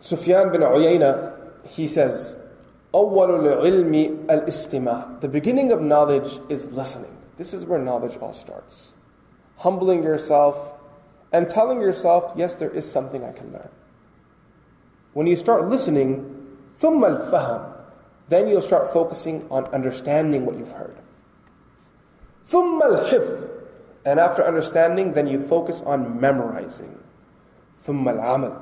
Sufyan bin Uyayna, he says, أول العلم الاستماع. The beginning of knowledge is listening. This is where knowledge all starts. Humbling yourself and telling yourself, yes, there is something I can learn. When you start listening, ثم الفهم. Then you'll start focusing on understanding what you've heard. ثم الحفظ. And after understanding, then you focus on memorizing. ثم العمل.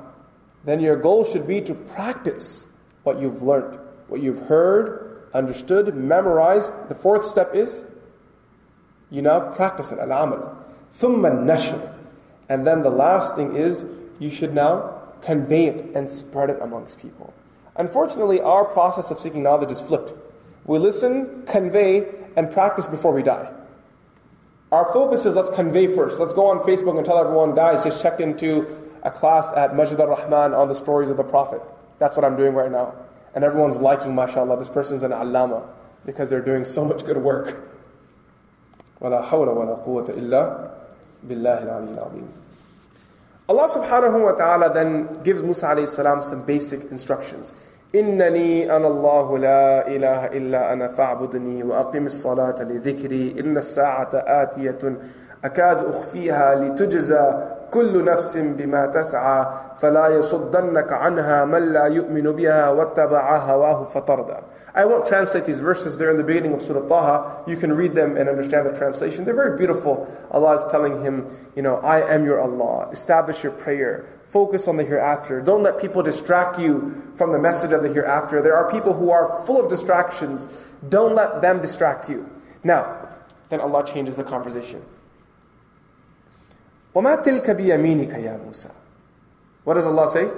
then your goal should be to practice what you've learned, what you've heard, understood, memorized. The fourth step is you now practice it, al-amal. Thumma nashr. And then the last thing is you should now convey it and spread it amongst people. Unfortunately, our process of seeking knowledge is flipped. We listen, convey, and practice before we die. Our focus is let's convey first. Let's go on Facebook and tell everyone, guys, just checked into a class at Majid al-Rahman on the stories of the Prophet. That's what I'm doing right now. And everyone's liking, mashallah, this person's an allama because they're doing so much good work. ولا حول ولا قوة إلا بالله العلي العظيم. Allah subhanahu wa ta'ala then gives Musa alayhi salam some basic instructions. إنني أنا الله لا إله إلا أنا فاعبدني وأقم الصلاة لذكري إن الساعة آتية أكاد أخفيها لتجزى كل نفس بما تسعى فلا يصدنك عنها من لا يؤمن بها واتبع هواه فتردى I won't translate these verses. They're in the beginning of Surah Taha. You can read them and understand the translation. They're very beautiful. Allah is telling him, you know, I am your Allah. Establish your prayer. Focus on the hereafter. Don't let people distract you from the message of the hereafter. There are people who are full of distractions. Don't let them distract you. Now, then Allah changes the conversation. وَمَا تِلْكَ بِيَمِينِكَ يَا مُوسَى What does Allah say?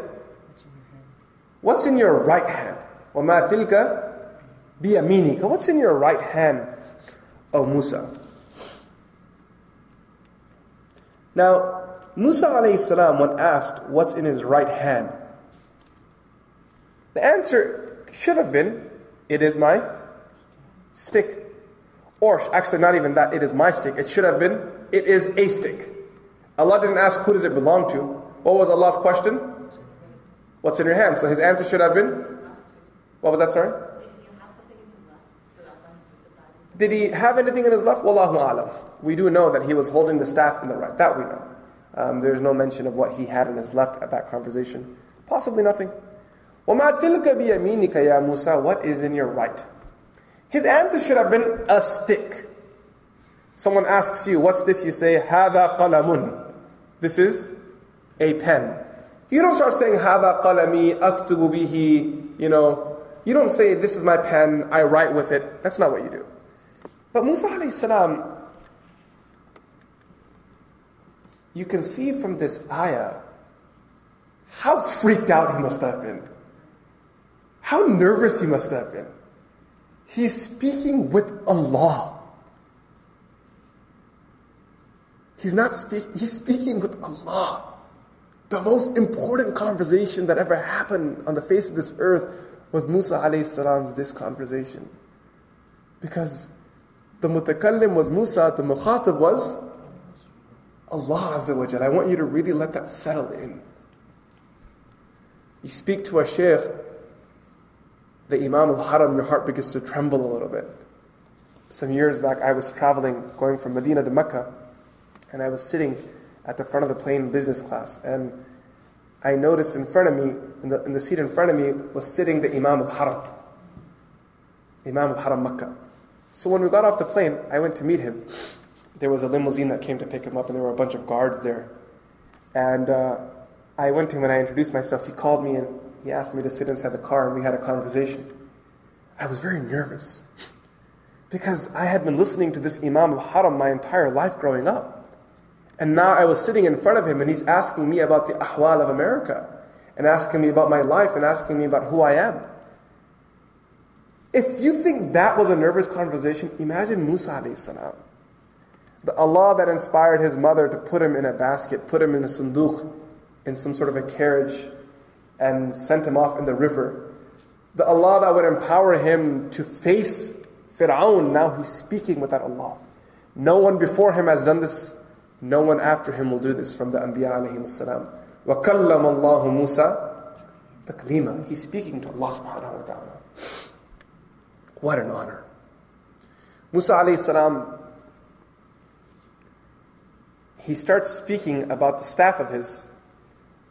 What's in your right hand? وَمَا تِلْكَ بِيَمِينِكَ What's in your right hand, O Musa? Now, Musa alayhi salam, when asked what's in his right hand, the answer should have been, It is my stick. Or actually, not even that, it is my stick. It should have been, It is a stick. Allah didn't ask, Who does it belong to? What was Allah's question? What's in your hand? So his answer should have been, What was that, sorry? Did he have anything in his left? Wallahu alam. We do know that he was holding the staff in the right. That we know. Um, there's no mention of what he had in his left at that conversation. Possibly nothing. وَمَا تِلْكَ بِيَمِينِكَ يَا Musa What is in your right? His answer should have been a stick. Someone asks you, what's this? You say, هَذَا قَلَمٌ this is a pen. You don't start saying hada qalami aktubu bihi, you know, you don't say this is my pen, I write with it. That's not what you do. But Musa alayhi salam you can see from this ayah how freaked out he must have been. How nervous he must have been. He's speaking with Allah. He's not speaking, he's speaking with Allah. The most important conversation that ever happened on the face of this earth was Musa alayhi salam's this conversation. Because the mutakallim was Musa, the mukhatab was Allah Azza wa Jal. I want you to really let that settle in. You speak to a sheikh, the Imam of Haram, your heart begins to tremble a little bit. Some years back, I was traveling, going from Medina to Mecca, and I was sitting at the front of the plane business class, and I noticed in front of me, in the, in the seat in front of me, was sitting the Imam of Haram, Imam of Haram Makkah. So when we got off the plane, I went to meet him. There was a limousine that came to pick him up, and there were a bunch of guards there. And uh, I went to him and I introduced myself. He called me and he asked me to sit inside the car, and we had a conversation. I was very nervous because I had been listening to this Imam of Haram my entire life growing up. And now I was sitting in front of him, and he's asking me about the ahwal of America, and asking me about my life, and asking me about who I am. If you think that was a nervous conversation, imagine Musa salam. The Allah that inspired his mother to put him in a basket, put him in a sunduk, in some sort of a carriage, and sent him off in the river. The Allah that would empower him to face Fir'aun, now he's speaking with that Allah. No one before him has done this, no one after him will do this from the Anbiya alayhi salam. وَكَلَّمَ اللَّهُ مُوسَى the kalima. He's speaking to Allah subhanahu wa ta'ala. What an honor. Musa alayhi salam, he starts speaking about the staff of his.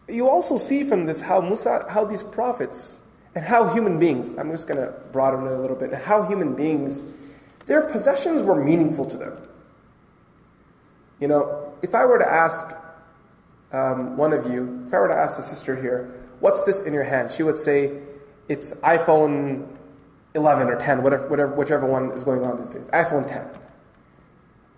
You also see from this how Musa, how these prophets, and how human beings, I'm just going to broaden it a little bit, and how human beings, their possessions were meaningful to them. You know, if I were to ask um, one of you, if I were to ask a sister here, what's this in your hand? She would say, it's iPhone 11 or 10, whatever, whatever, whichever one is going on these days. iPhone 10.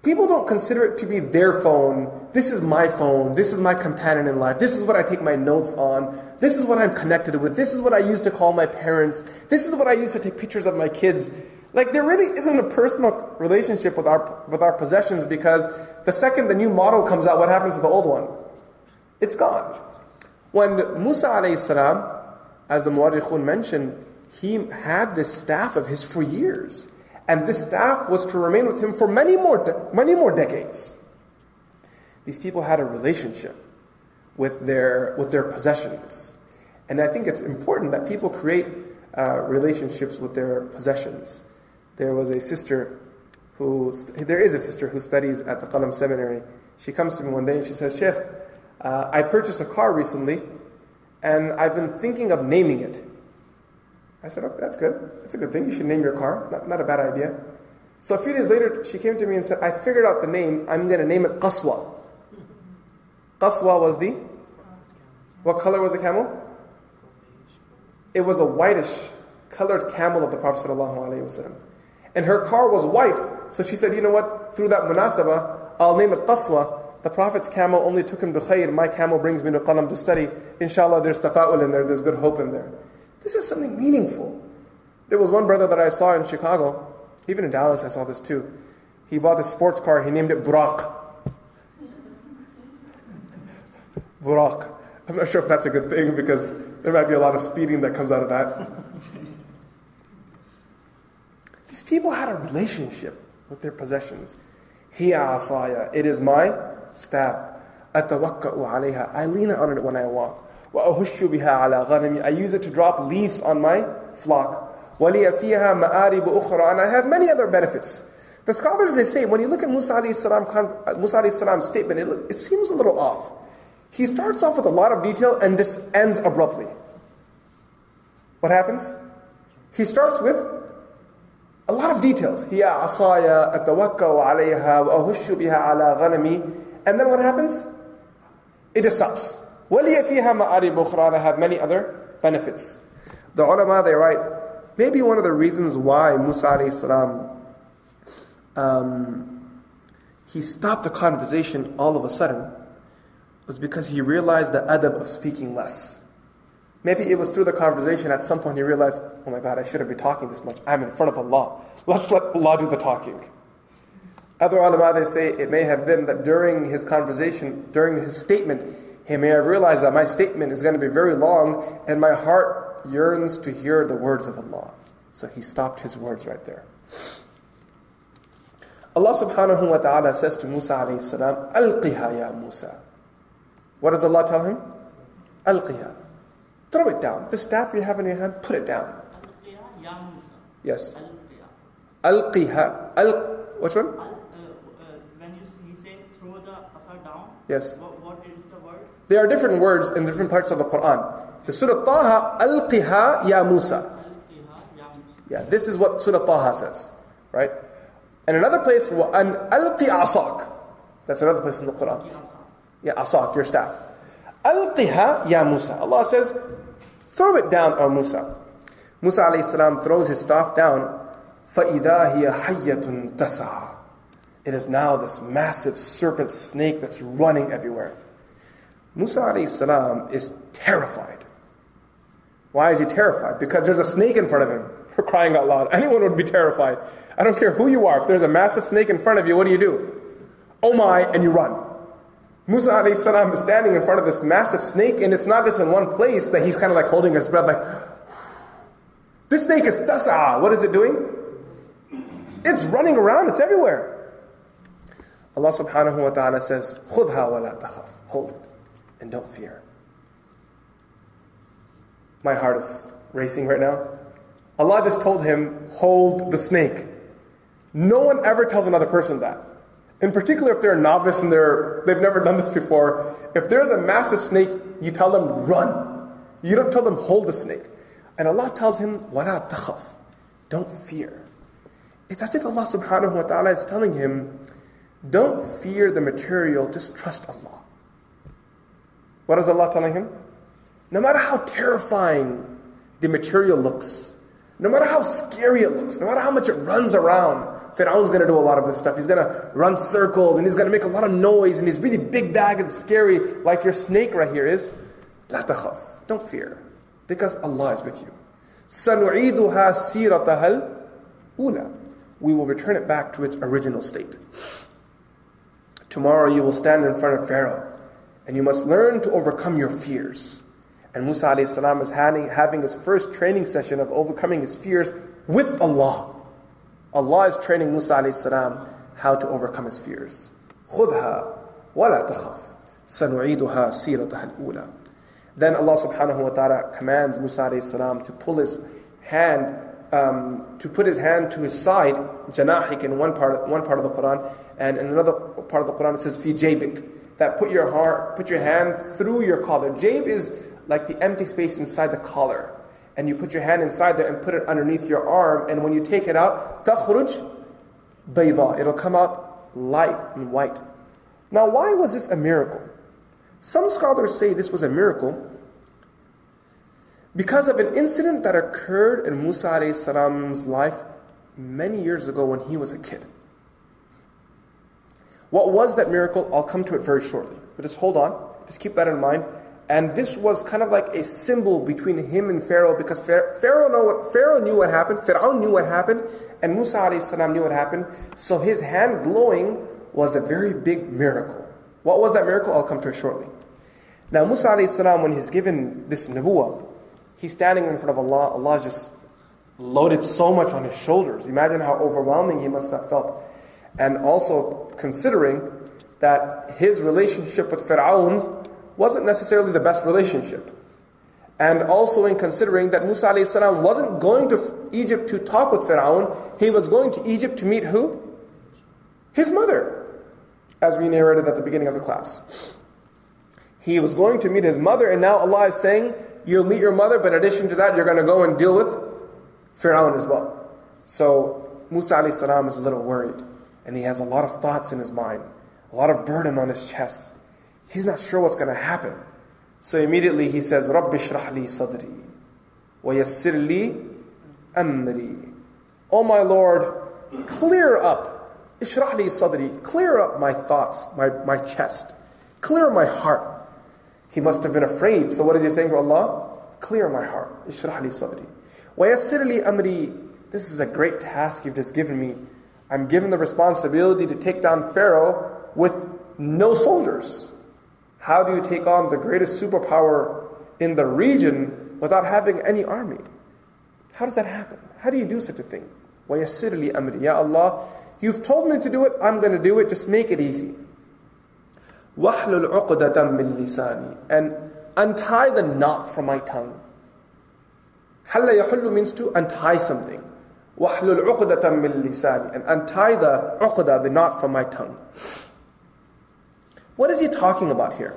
People don't consider it to be their phone. This is my phone. This is my companion in life. This is what I take my notes on. This is what I'm connected with. This is what I use to call my parents. This is what I use to take pictures of my kids. Like there really isn't a personal relationship with our with our possessions because the second the new model comes out, what happens to the old one? It's gone. When Musa alayhi salam, as the Muwarrikhun mentioned, he had this staff of his for years. And this staff was to remain with him for many more, de- many more decades. These people had a relationship with their, with their possessions. And I think it's important that people create uh, relationships with their possessions. There was a sister who, there is a sister who studies at the Qalam Seminary. She comes to me one day and she says, Sheikh, uh, I purchased a car recently and I've been thinking of naming it. I said, okay, that's good. That's a good thing. You should name your car. Not, not a bad idea. So a few days later, she came to me and said, I figured out the name. I'm going to name it Qaswa. Qaswa was the? What color was the camel? It was a whitish colored camel of the Prophet ﷺ. And her car was white. So she said, you know what? Through that munasaba, I'll name it Qaswa. The Prophet's camel only took him to khayr. My camel brings me to qalam to study. Inshallah, there's tafa'ul in there. There's good hope in there. This is something meaningful. There was one brother that I saw in Chicago, even in Dallas, I saw this too. He bought a sports car, he named it Buraq. Buraq. I'm not sure if that's a good thing because there might be a lot of speeding that comes out of that. These people had a relationship with their possessions. Hiya asaya, it is my staff. Atawakka'u alayha, I lean on it when I walk. وأهش بها على غنمي I use it to drop leaves on my flock ولي فيها مآرب أخرى and I have many other benefits the scholars they say when you look at Musa alayhi salam, Musa alayhi salam's statement it, it seems a little off he starts off with a lot of detail and this ends abruptly what happens he starts with a lot of details هي عصايا أتوكأ عليها وأهش بها على غنمي and then what happens it just stops وَلِيَ فِيهَا مَعَارِبُ أُخْرَى have many other benefits. The ulama, they write, maybe one of the reasons why Musa alayhi salam, um, he stopped the conversation all of a sudden was because he realized the adab of speaking less. Maybe it was through the conversation at some point he realized, oh my God, I shouldn't be talking this much. I'm in front of Allah. Let's let Allah do the talking. Other ulama, they say it may have been that during his conversation, during his statement, he may have realized that my statement is going to be very long and my heart yearns to hear the words of Allah. So he stopped his words right there. Allah subhanahu wa ta'ala says to Musa alayhi salam, Alqiha ya Musa. What does Allah tell him? Alqiha. Throw it down. The staff you have in your hand, put it down. Alqiha ya Musa. Yes. Alqiha. Al- which one? Al, uh, uh, when you say throw the asa down. Yes. What, what is the word? There are different words in different parts of the Quran. The Surah Taha, Alqiha ya Musa. Ya Musa. Yeah, this is what Surah Taha says, right? And another place, an alqi asak. That's another place in the Quran. Yeah, asak, your staff. Alqiha ya Musa. Allah says, throw it down, O Musa. Musa alayhi salam throws his staff down. فَإِذَا هِيَ حَيَّةٌ تَسَعَى It is now this massive serpent snake that's running everywhere. Musa alayhi salam is terrified. Why is he terrified? Because there's a snake in front of him, for crying out loud. Anyone would be terrified. I don't care who you are. If there's a massive snake in front of you, what do you do? Oh my, and you run. Musa alayhi is standing in front of this massive snake, and it's not just in one place that he's kind of like holding his breath, like, this snake is tas'a. What is it doing? It's running around, it's everywhere. Allah subhanahu wa ta'ala says, Khudha wa la takhaf. Hold it and don't fear. My heart is racing right now. Allah just told him, Hold the snake. No one ever tells another person that. In particular, if they're a novice and they're, they've never done this before, if there's a massive snake, you tell them, run. You don't tell them, hold the snake. And Allah tells him, وَلَا تَخَفْ Don't fear. It's as if Allah subhanahu wa ta'ala is telling him, don't fear the material, just trust Allah. What is Allah telling him? No matter how terrifying the material looks, no matter how scary it looks, no matter how much it runs around, Fir'aun's going to do a lot of this stuff. He's going to run circles and he's going to make a lot of noise and he's really big bag and scary, like your snake right here is. لا تخف. Don't fear. Because Allah is with you. سنعيدها سيرتها الأولى. We will return it back to its original state. Tomorrow you will stand in front of Pharaoh and you must learn to overcome your fears. And Musa salam is having, having his first training session of overcoming his fears with Allah. Allah is training Musa salam how to overcome his fears. خذها ولا تخف سنعيدها سيرتها الأولى Then Allah subhanahu wa ta'ala commands Musa salam to pull his hand, um, to put his hand to his side, janahik in one part, one part of the Quran, and in another part of the Quran it says fi jabik, that put your heart, put your hand through your collar. Jab is like the empty space inside the collar. And you put your hand inside there and put it underneath your arm, and when you take it out, تخرج بيضاء. It'll come out light and white. Now, why was this a miracle? Some scholars say this was a miracle because of an incident that occurred in Musa salam's life many years ago when he was a kid. What was that miracle? I'll come to it very shortly. But just hold on. Just keep that in mind. And this was kind of like a symbol between him and Pharaoh because Pharaoh, know what, Pharaoh knew what happened, Pharaoh knew what happened, and Musa salam knew what happened. So his hand glowing was a very big miracle. What was that miracle? I'll come to it shortly. Now, Musa salam, when he's given this nubuwah, he's standing in front of Allah. Allah just loaded so much on his shoulders. Imagine how overwhelming he must have felt. And also considering that his relationship with Pharaoh wasn't necessarily the best relationship. And also in considering that Musa wasn't going to Egypt to talk with Pharaoh, he was going to Egypt to meet who? His mother, as we narrated at the beginning of the class. He was going to meet his mother, and now Allah is saying, You'll meet your mother, but in addition to that, you're going to go and deal with Pharaoh as well. So Musa salam is a little worried, and he has a lot of thoughts in his mind, a lot of burden on his chest. He's not sure what's going to happen. So immediately he says, رَبِّ اشْرَحْ لِي صَدْرِي وَيَسِّرْ لِي أَمْرِي Oh my Lord, clear up. اشْرَحْ لِي صَدْرِي Clear up my thoughts, my, my chest. Clear my heart. He must have been afraid. So what is he saying to Allah? Clear my heart. اشْرَحْ لِي صَدْرِي وَيَسِّرْ لِي أَمْرِي This is a great task you've just given me. I'm given the responsibility to take down Pharaoh with no soldiers. How do you take on the greatest superpower in the region without having any army? How does that happen? How do you do such a thing? وَيَسِّرْ لِي أَمْرِي Ya Allah, you've told me to do it, I'm going to do it, just make it easy. وَحْلُلْ عُقْدَةً مِّن لِسَانِي And untie the knot from my tongue. حَلَّ يَحُلُّ means to untie something. وَحْلُلْ عُقْدَةً مِّن لِسَانِي And untie the uqda, the knot from my tongue. What is he talking about here?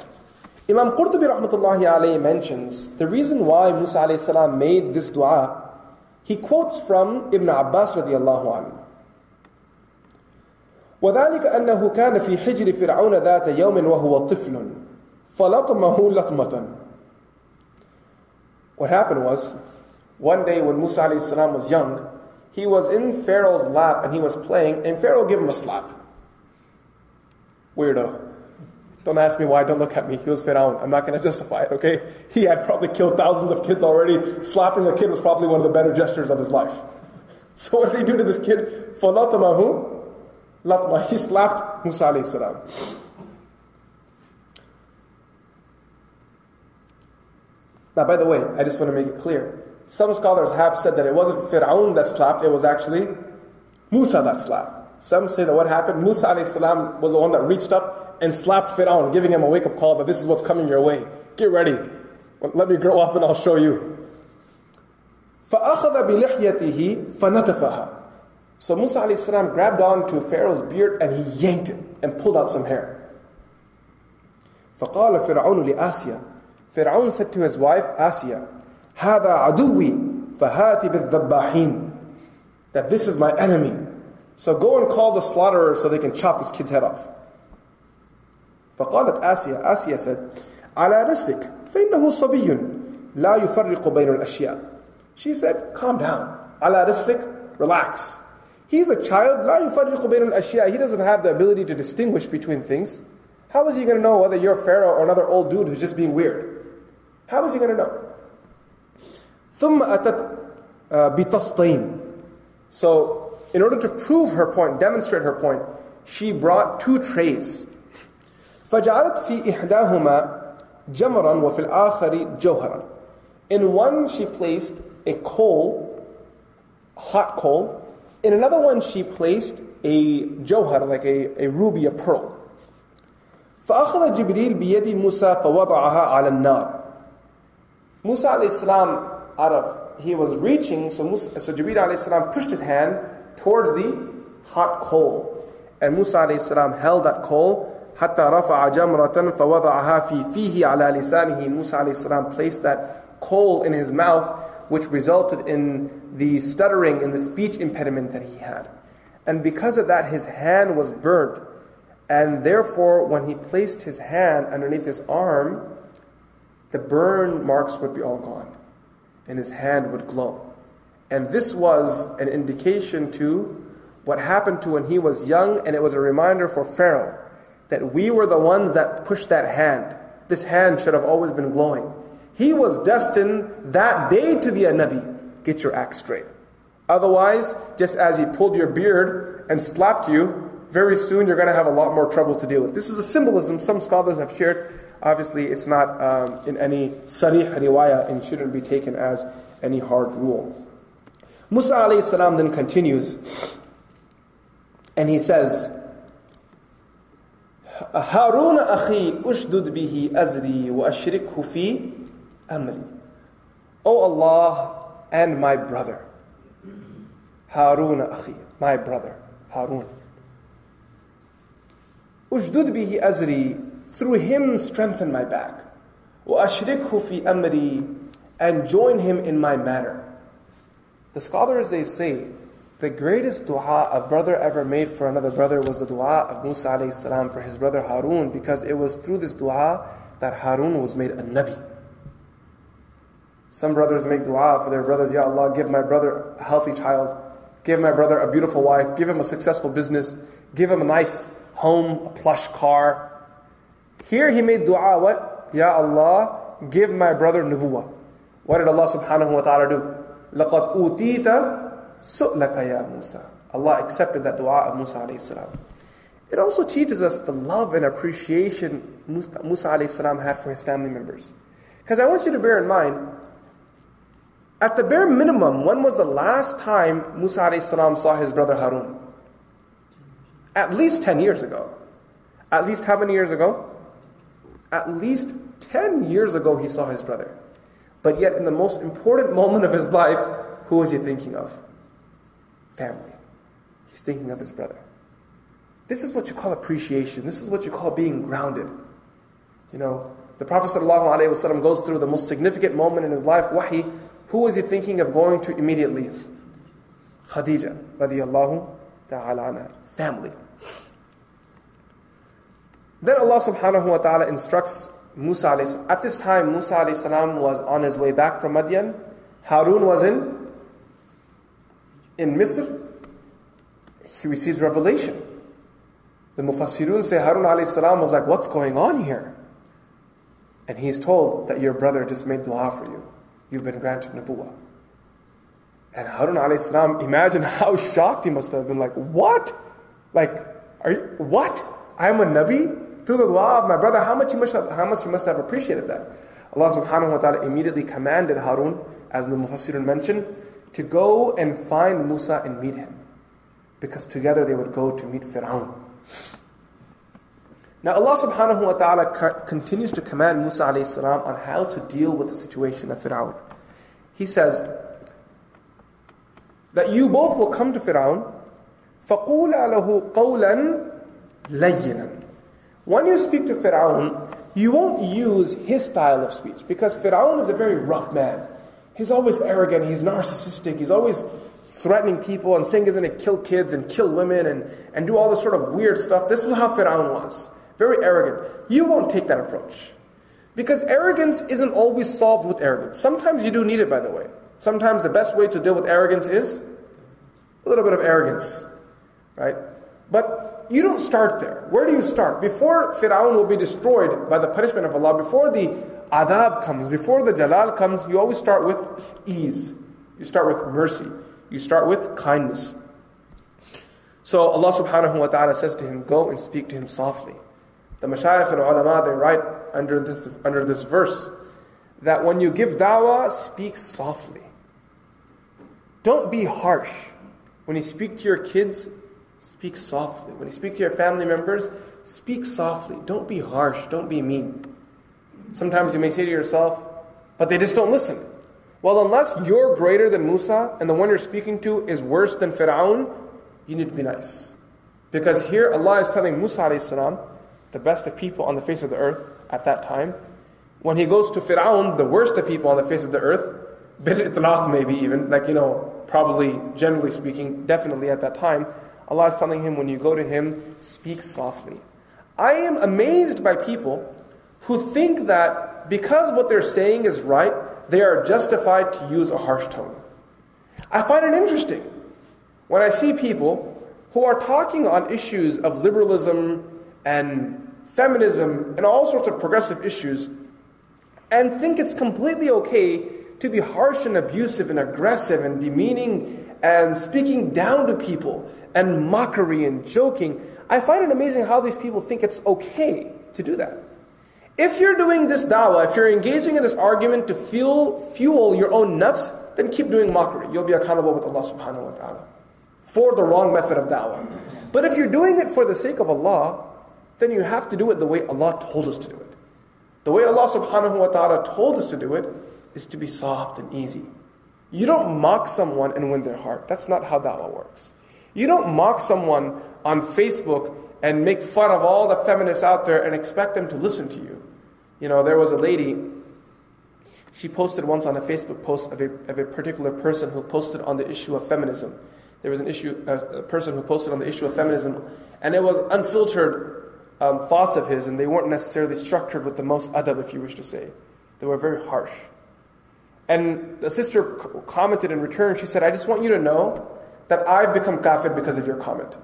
Imam Qurtubi rahmatullahi alayhi mentions the reason why Musa alayhi salam made this dua, he quotes from Ibn Abbas radiallahu anhu. وذلك أنه كان في حجر فرعون ذات يوم وهو طفل فلطمه لطمة What happened was, one day when Musa alayhi salam was young, he was in Pharaoh's lap and he was playing, and Pharaoh gave him a slap. Weirdo. Don't ask me why, don't look at me. He was Fir'aun. I'm not going to justify it, okay? He had probably killed thousands of kids already. Slapping a kid was probably one of the better gestures of his life. So what did he do to this kid? فَلَطَمَهُ Latma. He slapped Musa alayhi salam. Now, by the way, I just want to make it clear. Some scholars have said that it wasn't Fir'aun that slapped, it was actually Musa that slapped. Some say that what happened, Musa salam was the one that reached up and slapped Fir'aun, giving him a wake up call that this is what's coming your way. Get ready. Let me grow up and I'll show you. فأخذ بلحيته فنتفها So Musa alayhi salam grabbed on to Pharaoh's beard and he yanked it and pulled out some hair. فقال فرعون لآسيا Pharaoh said to his wife Asiya, هذا عدوي فهات بالذباحين That this is my enemy. So go and call the slaughterer so they can chop this kid's head off. فقالت آسيا آسيا said على رسلك فإنه صبي لا يفرق بين الأشياء She said, calm down. على رسلك, relax. He's a child, لا يفرق بين الأشياء. He doesn't have the ability to distinguish between things. How is he going to know whether you're Pharaoh or another old dude who's just being weird? How is he going to know? ثم أتت بتسطين. So, in order to prove her point, demonstrate her point, she brought two trays. فجعلت في إحداهما جمرا وفي الآخر جوهرا. In one she placed a coal, hot coal. In another one she placed a jawhar, like a, a ruby, a pearl. فأخذ جبريل بيد موسى فوضعها على النار. Musa alayhi salam out of he was reaching, so Musa, so Jibreel alayhi salam pushed his hand towards the hot coal, and Musa alayhi salam held that coal حتى رفع جمرة فوضعها في فيه على لسانه. Musa alayhi salam placed that coal in his mouth, which resulted in the stuttering and the speech impediment that he had. And because of that, his hand was burnt. And therefore, when he placed his hand underneath his arm, the burn marks would be all gone. And his hand would glow. And this was an indication to what happened to when he was young, and it was a reminder for Pharaoh that we were the ones that pushed that hand. This hand should have always been glowing. He was destined that day to be a Nabi. Get your act straight. Otherwise, just as he pulled your beard and slapped you, very soon you're going to have a lot more trouble to deal with. This is a symbolism some scholars have shared. Obviously, it's not um, in any sarih riwayah and shouldn't be taken as any hard rule. Musa alayhi then continues and he says, Harun akhi ushdud bihi azri wa ashrikhu fi amri. O Allah and my brother. Harun akhi, my brother, Harun. Ushdud bihi azri, through him strengthen my back. Wa ashrikhu fi amri, and join him in my matter. The scholars they say the greatest dua a brother ever made for another brother was the dua of Musa alayhi salam for his brother Harun because it was through this dua that Harun was made a nabi. Some brothers make dua for their brothers, Ya Allah, give my brother a healthy child, give my brother a beautiful wife, give him a successful business, give him a nice home, a plush car. Here he made dua, what? Ya Allah, give my brother nubuwa. What did Allah subhanahu wa ta'ala do? لَقَدْ أُوتِيتَ Su'laka ya Musa. Allah accepted that dua of Musa alayhi salam. It also teaches us the love and appreciation Musa alayhi salam had for his family members. Because I want you to bear in mind, at the bare minimum, when was the last time Musa alayhi salam saw his brother Harun? At least 10 years ago. At least how many years ago? At least 10 years ago he saw his brother. But yet in the most important moment of his life, who was he thinking of? family. He's thinking of his brother. This is what you call appreciation. This is what you call being grounded. You know, the Prophet ﷺ goes through the most significant moment in his life, wahi. Who was he thinking of going to immediately? Khadija, radiallahu ta'ala. Family. Then Allah subhanahu wa ta'ala instructs Musa At this time, Musa salam was on his way back from Madian. Harun was in in Misr, he receives revelation. The Mufassirun say Harun salam was like, What's going on here? And he's told that your brother just made dua for you. You've been granted nubuwa. And Harun salam, imagine how shocked he must have been like, What? Like, are you, what? I'm a Nabi? Through the dua of my brother, how much he must have, how much he must have appreciated that. Allah subhanahu wa ta'ala immediately commanded Harun, as the Mufassirun mentioned, to go and find Musa and meet him. Because together they would go to meet Fir'aun. Now Allah subhanahu wa ta'ala continues to command Musa alayhi salam on how to deal with the situation of Fir'aun. He says, that you both will come to Fir'aun, فَقُولَا لَهُ قَوْلًا لَيِّنًا when you speak to Fir'aun, you won't use his style of speech because Fir'aun is a very rough man. He's always arrogant, he's narcissistic, he's always threatening people and saying he's going to kill kids and kill women and, and do all this sort of weird stuff. This is how Fir'aun was. Very arrogant. You won't take that approach. Because arrogance isn't always solved with arrogance. Sometimes you do need it, by the way. Sometimes the best way to deal with arrogance is a little bit of arrogance, right? But you don't start there. Where do you start? Before Fir'aun will be destroyed by the punishment of Allah, before the adhab comes, before the jalal comes, you always start with ease. You start with mercy. You start with kindness. So Allah subhanahu wa ta'ala says to him, Go and speak to him softly. The mashayikh and ulama, they write under this, under this verse that when you give da'wah, speak softly. Don't be harsh. When you speak to your kids, speak softly. When you speak to your family members, speak softly. Don't be harsh. Don't be mean. Sometimes you may say to yourself, but they just don't listen. Well, unless you're greater than Musa and the one you're speaking to is worse than Fir'aun, you need to be nice. Because here Allah is telling Musa salam, the best of people on the face of the earth at that time, when he goes to Fir'aun, the worst of people on the face of the earth, bil maybe even, like you know, probably generally speaking, definitely at that time, Allah is telling him when you go to him, speak softly. I am amazed by people who think that because what they're saying is right, they are justified to use a harsh tone. I find it interesting when I see people who are talking on issues of liberalism and feminism and all sorts of progressive issues and think it's completely okay to be harsh and abusive and aggressive and demeaning and speaking down to people and mockery and joking. I find it amazing how these people think it's okay to do that. If you're doing this da'wah, if you're engaging in this argument to fuel, fuel your own nafs, then keep doing mockery. You'll be accountable with Allah subhanahu wa ta'ala for the wrong method of da'wah. But if you're doing it for the sake of Allah, then you have to do it the way Allah told us to do it. The way Allah subhanahu wa ta'ala told us to do it is to be soft and easy. You don't mock someone and win their heart. That's not how da'wah works. You don't mock someone on Facebook and make fun of all the feminists out there and expect them to listen to you. You know, there was a lady, she posted once on a Facebook post of a, of a particular person who posted on the issue of feminism. There was an issue, a, person who posted on the issue of feminism, and it was unfiltered um, thoughts of his, and they weren't necessarily structured with the most adab, if you wish to say. They were very harsh. And the sister commented in return, she said, I just want you to know that I've become kafir because of your comment.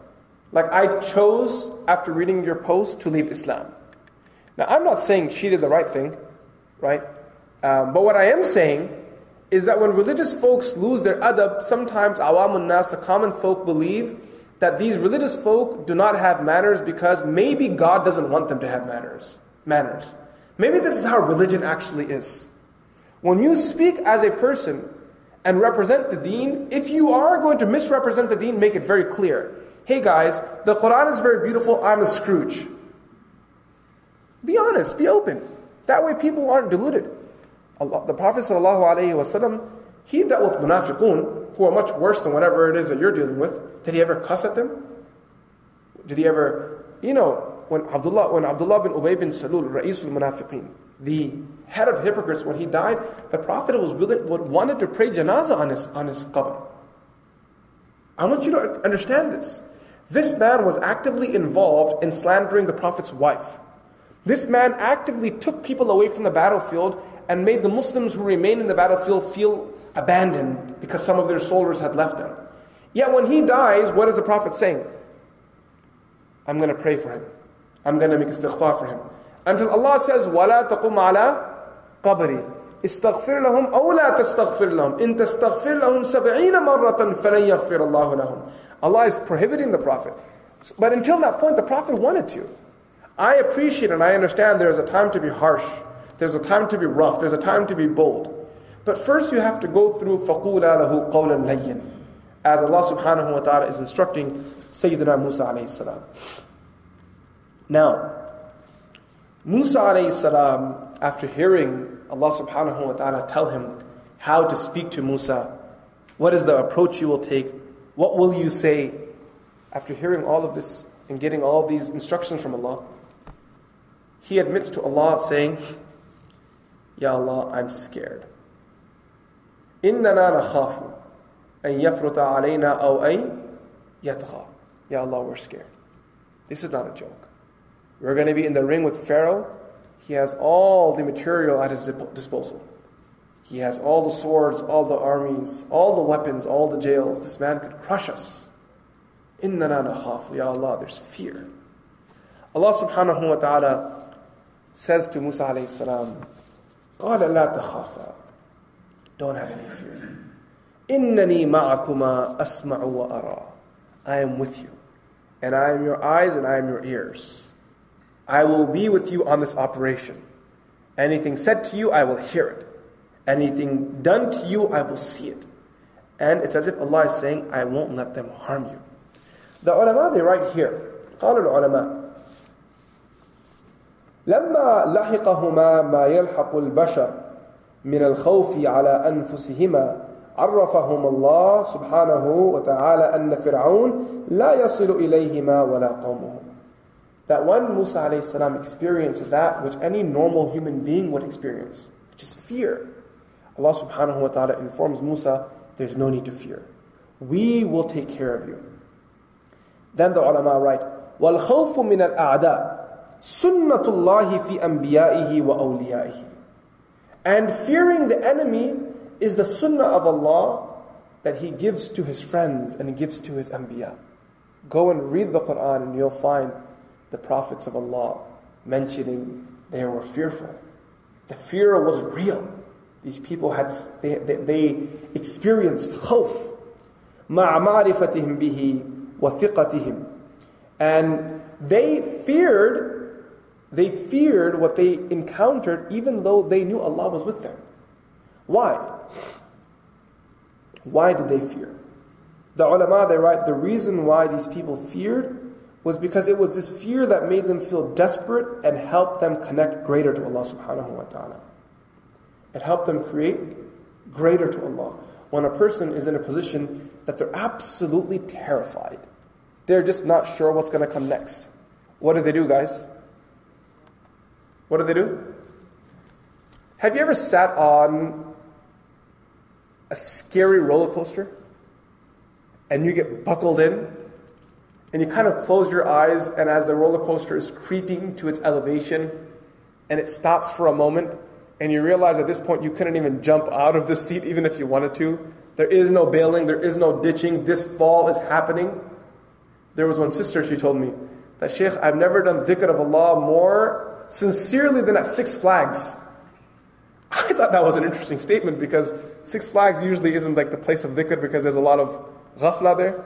Like I chose, after reading your post, to leave Islam. Now, I'm not saying she did the right thing, right? Um, but what I am saying is that when religious folks lose their adab, sometimes awamun nas, the common folk, believe that these religious folk do not have manners because maybe God doesn't want them to have manners. Manners. Maybe this is how religion actually is. When you speak as a person and represent the deen, if you are going to misrepresent the deen, make it very clear hey guys, the Quran is very beautiful, I'm a Scrooge. Be honest, be open. That way people aren't deluded. Allah, the Prophet ﷺ, he dealt with munafiqun, who are much worse than whatever it is that you're dealing with. Did he ever cuss at them? Did he ever, you know, when Abdullah, when Abdullah bin Ubay bin Salul, Ra'isul Munafiqeen, the head of hypocrites, when he died, the Prophet was willing, wanted to pray janazah on his, on his qabr. I want you to understand this. This man was actively involved in slandering the Prophet's wife. This man actively took people away from the battlefield and made the Muslims who remained in the battlefield feel abandoned because some of their soldiers had left them. Yet when he dies, what is the Prophet saying? I'm going to pray for him. I'm going to make istighfar for him. Until Allah says, وَلَا تَقُمْ عَلَىٰ قَبْرِ استغفر لهم أو لا تستغفر لهم إن تستغفر لهم سبعين مرة فلن يغفر الله لهم Allah is prohibiting the Prophet. But until that point, the Prophet wanted to. I appreciate and I understand there's a time to be harsh, there's a time to be rough, there's a time to be bold. But first, you have to go through فَقُولَ لَهُ قَوْلًا لَيِّنًا As Allah subhanahu wa ta'ala is instructing Sayyidina Musa alayhi salam. Now, Musa alayhi salam, after hearing Allah subhanahu wa ta'ala tell him how to speak to Musa, What is the approach you will take? What will you say after hearing all of this and getting all these instructions from Allah? He admits to Allah saying, Ya Allah, I'm scared. إننا نخاف أن يفرط علينا أو أن يطغى. Ya Allah, we're scared. This is not a joke. We're going to be in the ring with Pharaoh. He has all the material at his disposal. He has all the swords, all the armies, all the weapons, all the jails. This man could crush us. إِنَّنَا نَخَافُ Ya Allah, there's fear. Allah subhanahu wa ta'ala says to Musa alayhi salam, قَالَ لَا تَخَافَا Don't have any fear. إِنَّنِي مَعَكُمَا أَسْمَعُ وَأَرَى I am with you, and I am your eyes and I am your ears. I will be with you on this operation. Anything said to you, I will hear it. Anything done to you, I will see it. And it's as if Allah is saying, I won't let them harm you. The ulama, they write here, قال العلماء لما لحقهما ما يلحق البشر من الخوف على أنفسهما عرفهم الله سبحانه وتعالى أن فرعون لا يصل إليهما ولا قومه that when Musa salam experienced that which any normal human being would experience, which is fear, Allah subhanahu wa ta'ala informs Musa, there's no need to fear. We will take care of you. Then the ulama write, وَالْخَوْفُ مِنَ الْأَعْدَاءِ سُنَّةُ اللَّهِ فِي أَنْبِيَائِهِ وَأَوْلِيَائِهِ And fearing the enemy is the sunnah of Allah that He gives to His friends and He gives to His anbiya. Go and read the Quran and you'll find the prophets of Allah mentioning they were fearful. The fear was real. These people had they, they, they experienced khawf مع معرفتهم به وثقتهم and they feared they feared what they encountered even though they knew Allah was with them. Why? Why did they fear? The ulama they write the reason why these people feared was because it was this fear that made them feel desperate and helped them connect greater to Allah subhanahu wa ta'ala. It helped them create greater to Allah. When a person is in a position that they're absolutely terrified, they're just not sure what's going to come next. What do they do, guys? What do they do? Have you ever sat on a scary roller coaster and you get buckled in and you kind of close your eyes, and as the roller coaster is creeping to its elevation, and it stops for a moment, and you realize at this point you couldn't even jump out of the seat even if you wanted to. There is no bailing, there is no ditching. This fall is happening. There was one sister, she told me that, Sheikh, I've never done dhikr of Allah more sincerely than at Six Flags. I thought that was an interesting statement because Six Flags usually isn't like the place of dhikr because there's a lot of ghafla there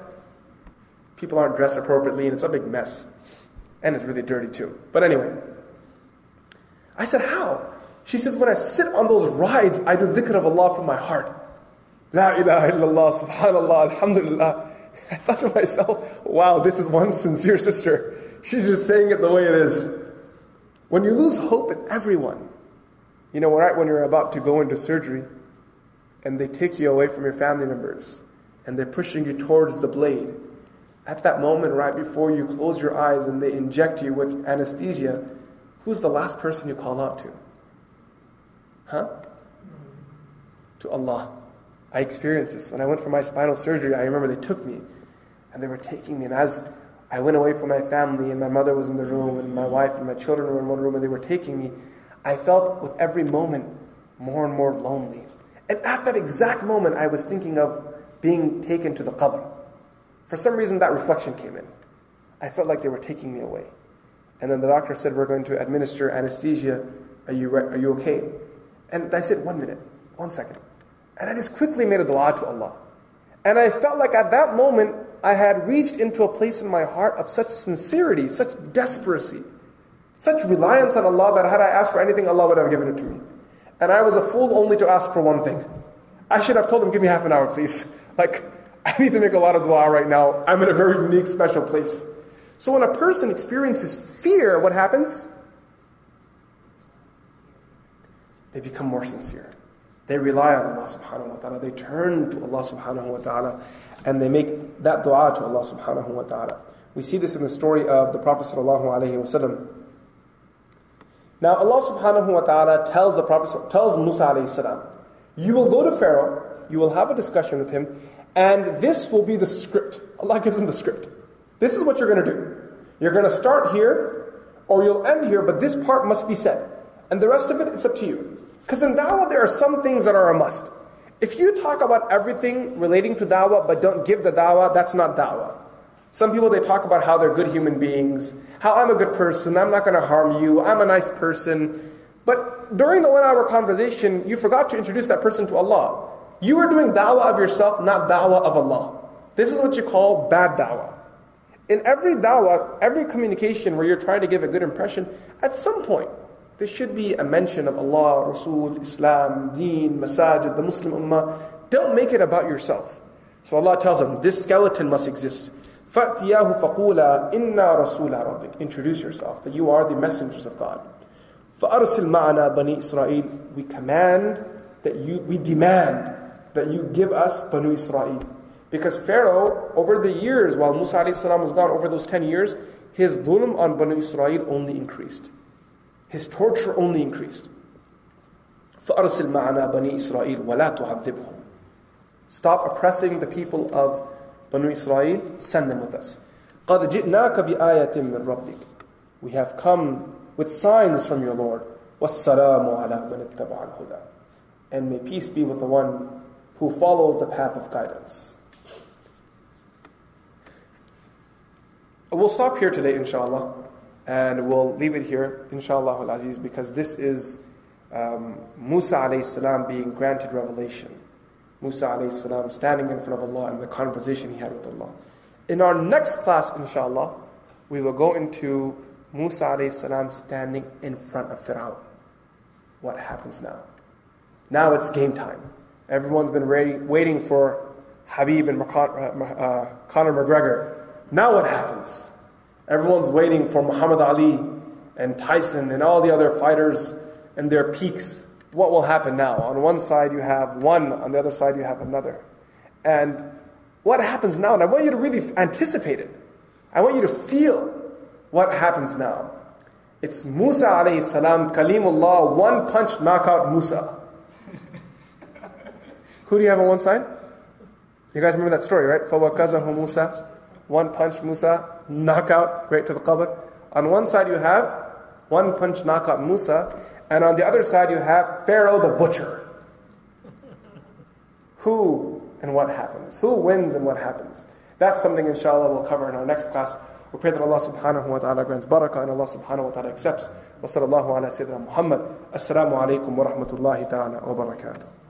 people aren't dressed appropriately, and it's a big mess. And it's really dirty too. But anyway, I said, How? She says, When I sit on those rides, I do dhikr of Allah from my heart. La ilaha illallah, subhanallah, alhamdulillah. I thought to myself, wow, this is one sincere sister. She's just saying it the way it is. When you lose hope in everyone, you know, right when you're about to go into surgery and they take you away from your family members and they're pushing you towards the blade at that moment, right before you close your eyes and they inject you with anesthesia, who's the last person you call out to? Huh? To Allah. I experienced this. When I went for my spinal surgery, I remember they took me and they were taking me. And as I went away from my family and my mother was in the room and my wife and my children were in one room and they were taking me, I felt with every moment more and more lonely. And at that exact moment, I was thinking of being taken to the qabr. For some reason, that reflection came in. I felt like they were taking me away. And then the doctor said, We're going to administer anesthesia. Are you, re- are you okay? And I said, One minute, one second. And I just quickly made a dua to Allah. And I felt like at that moment, I had reached into a place in my heart of such sincerity, such desperacy, such reliance on Allah that had I asked for anything, Allah would have given it to me. And I was a fool only to ask for one thing. I should have told him, Give me half an hour, please. Like, I need to make a lot of dua right now. I'm in a very unique, special place. So when a person experiences fear, what happens? They become more sincere. They rely on Allah subhanahu wa ta'ala. They turn to Allah subhanahu wa ta'ala and they make that dua to Allah subhanahu wa ta'ala. We see this in the story of the Prophet sallallahu alayhi wa. Now Allah subhanahu wa ta'ala tells the Prophet tells Musa alayhi salam, you will go to Pharaoh, you will have a discussion with him, and this will be the script. Allah gives him the script. This is what you're going to do. You're going to start here, or you'll end here, but this part must be said. And the rest of it, it's up to you. Because in da'wah, there are some things that are a must. If you talk about everything relating to da'wah, but don't give the da'wah, that's not da'wah. Some people, they talk about how they're good human beings, how I'm a good person, I'm not going to harm you, I'm a nice person. But during the one hour conversation, you forgot to introduce that person to Allah. You are doing da'wah of yourself, not da'wah of Allah. This is what you call bad da'wah. In every da'wah, every communication where you're trying to give a good impression, at some point, there should be a mention of Allah, Rasul, Islam, Deen, Masajid, the Muslim Ummah. Don't make it about yourself. So Allah tells them, this skeleton must exist. فَأْتِيَاهُ فَقُولَا إِنَّا رَسُولَ رَبِّكَ Introduce yourself, that you are the messengers of God. فَأَرْسِلْ مَعَنَا بَنِي إِسْرَائِيل We command that you, we demand that you give us Banu Israel. Because Pharaoh, over the years, while Musa salam was gone, over those 10 years, his dhulm on Banu Israel only increased. His torture only increased. فَأَرْسِلْ مَعَنَا بَنِي إِسْرَائِيل وَلَا تُعَذِّبْهُمْ Stop oppressing the people of Banu Israel, send them with us. قَدْ جِئْنَاكَ بِآيَةٍ مِّن رَبِّكَ We have come with signs from your Lord. وَالسَّلَامُ عَلَى مَنِ اتَّبَعَ الْهُدَى And may peace be with the one who follows the path of guidance. We'll stop here today, inshallah, and we'll leave it here, inshallah al aziz, because this is um, Musa alayhi salam being granted revelation. Musa alayhi salam standing in front of Allah and the conversation he had with Allah. In our next class, inshallah, we will go into Musa alayhi salam standing in front of Fir'aun. What happens now? Now it's game time. Everyone's been ready, waiting for Habib and uh, uh, Conor McGregor. Now what happens? Everyone's waiting for Muhammad Ali and Tyson and all the other fighters and their peaks. What will happen now? On one side you have one, on the other side you have another. And what happens now? And I want you to really anticipate it. I want you to feel what happens now. It's Musa alayhi salam, Kalimullah, one punch knockout Musa. Who do you have on one side? You guys remember that story, right? فَوَكَزَهُ Musa. One punch Musa, knockout, right to the qabr. On one side you have one punch knockout Musa, and on the other side you have Pharaoh the butcher. Who and what happens? Who wins and what happens? That's something inshallah we'll cover in our next class. We pray that Allah subhanahu wa ta'ala grants barakah and Allah subhanahu wa ta'ala accepts. Wa sallallahu ala Sayyidina Muhammad. Assalamu alaikum wa rahmatullahi ta'ala wa barakatuh.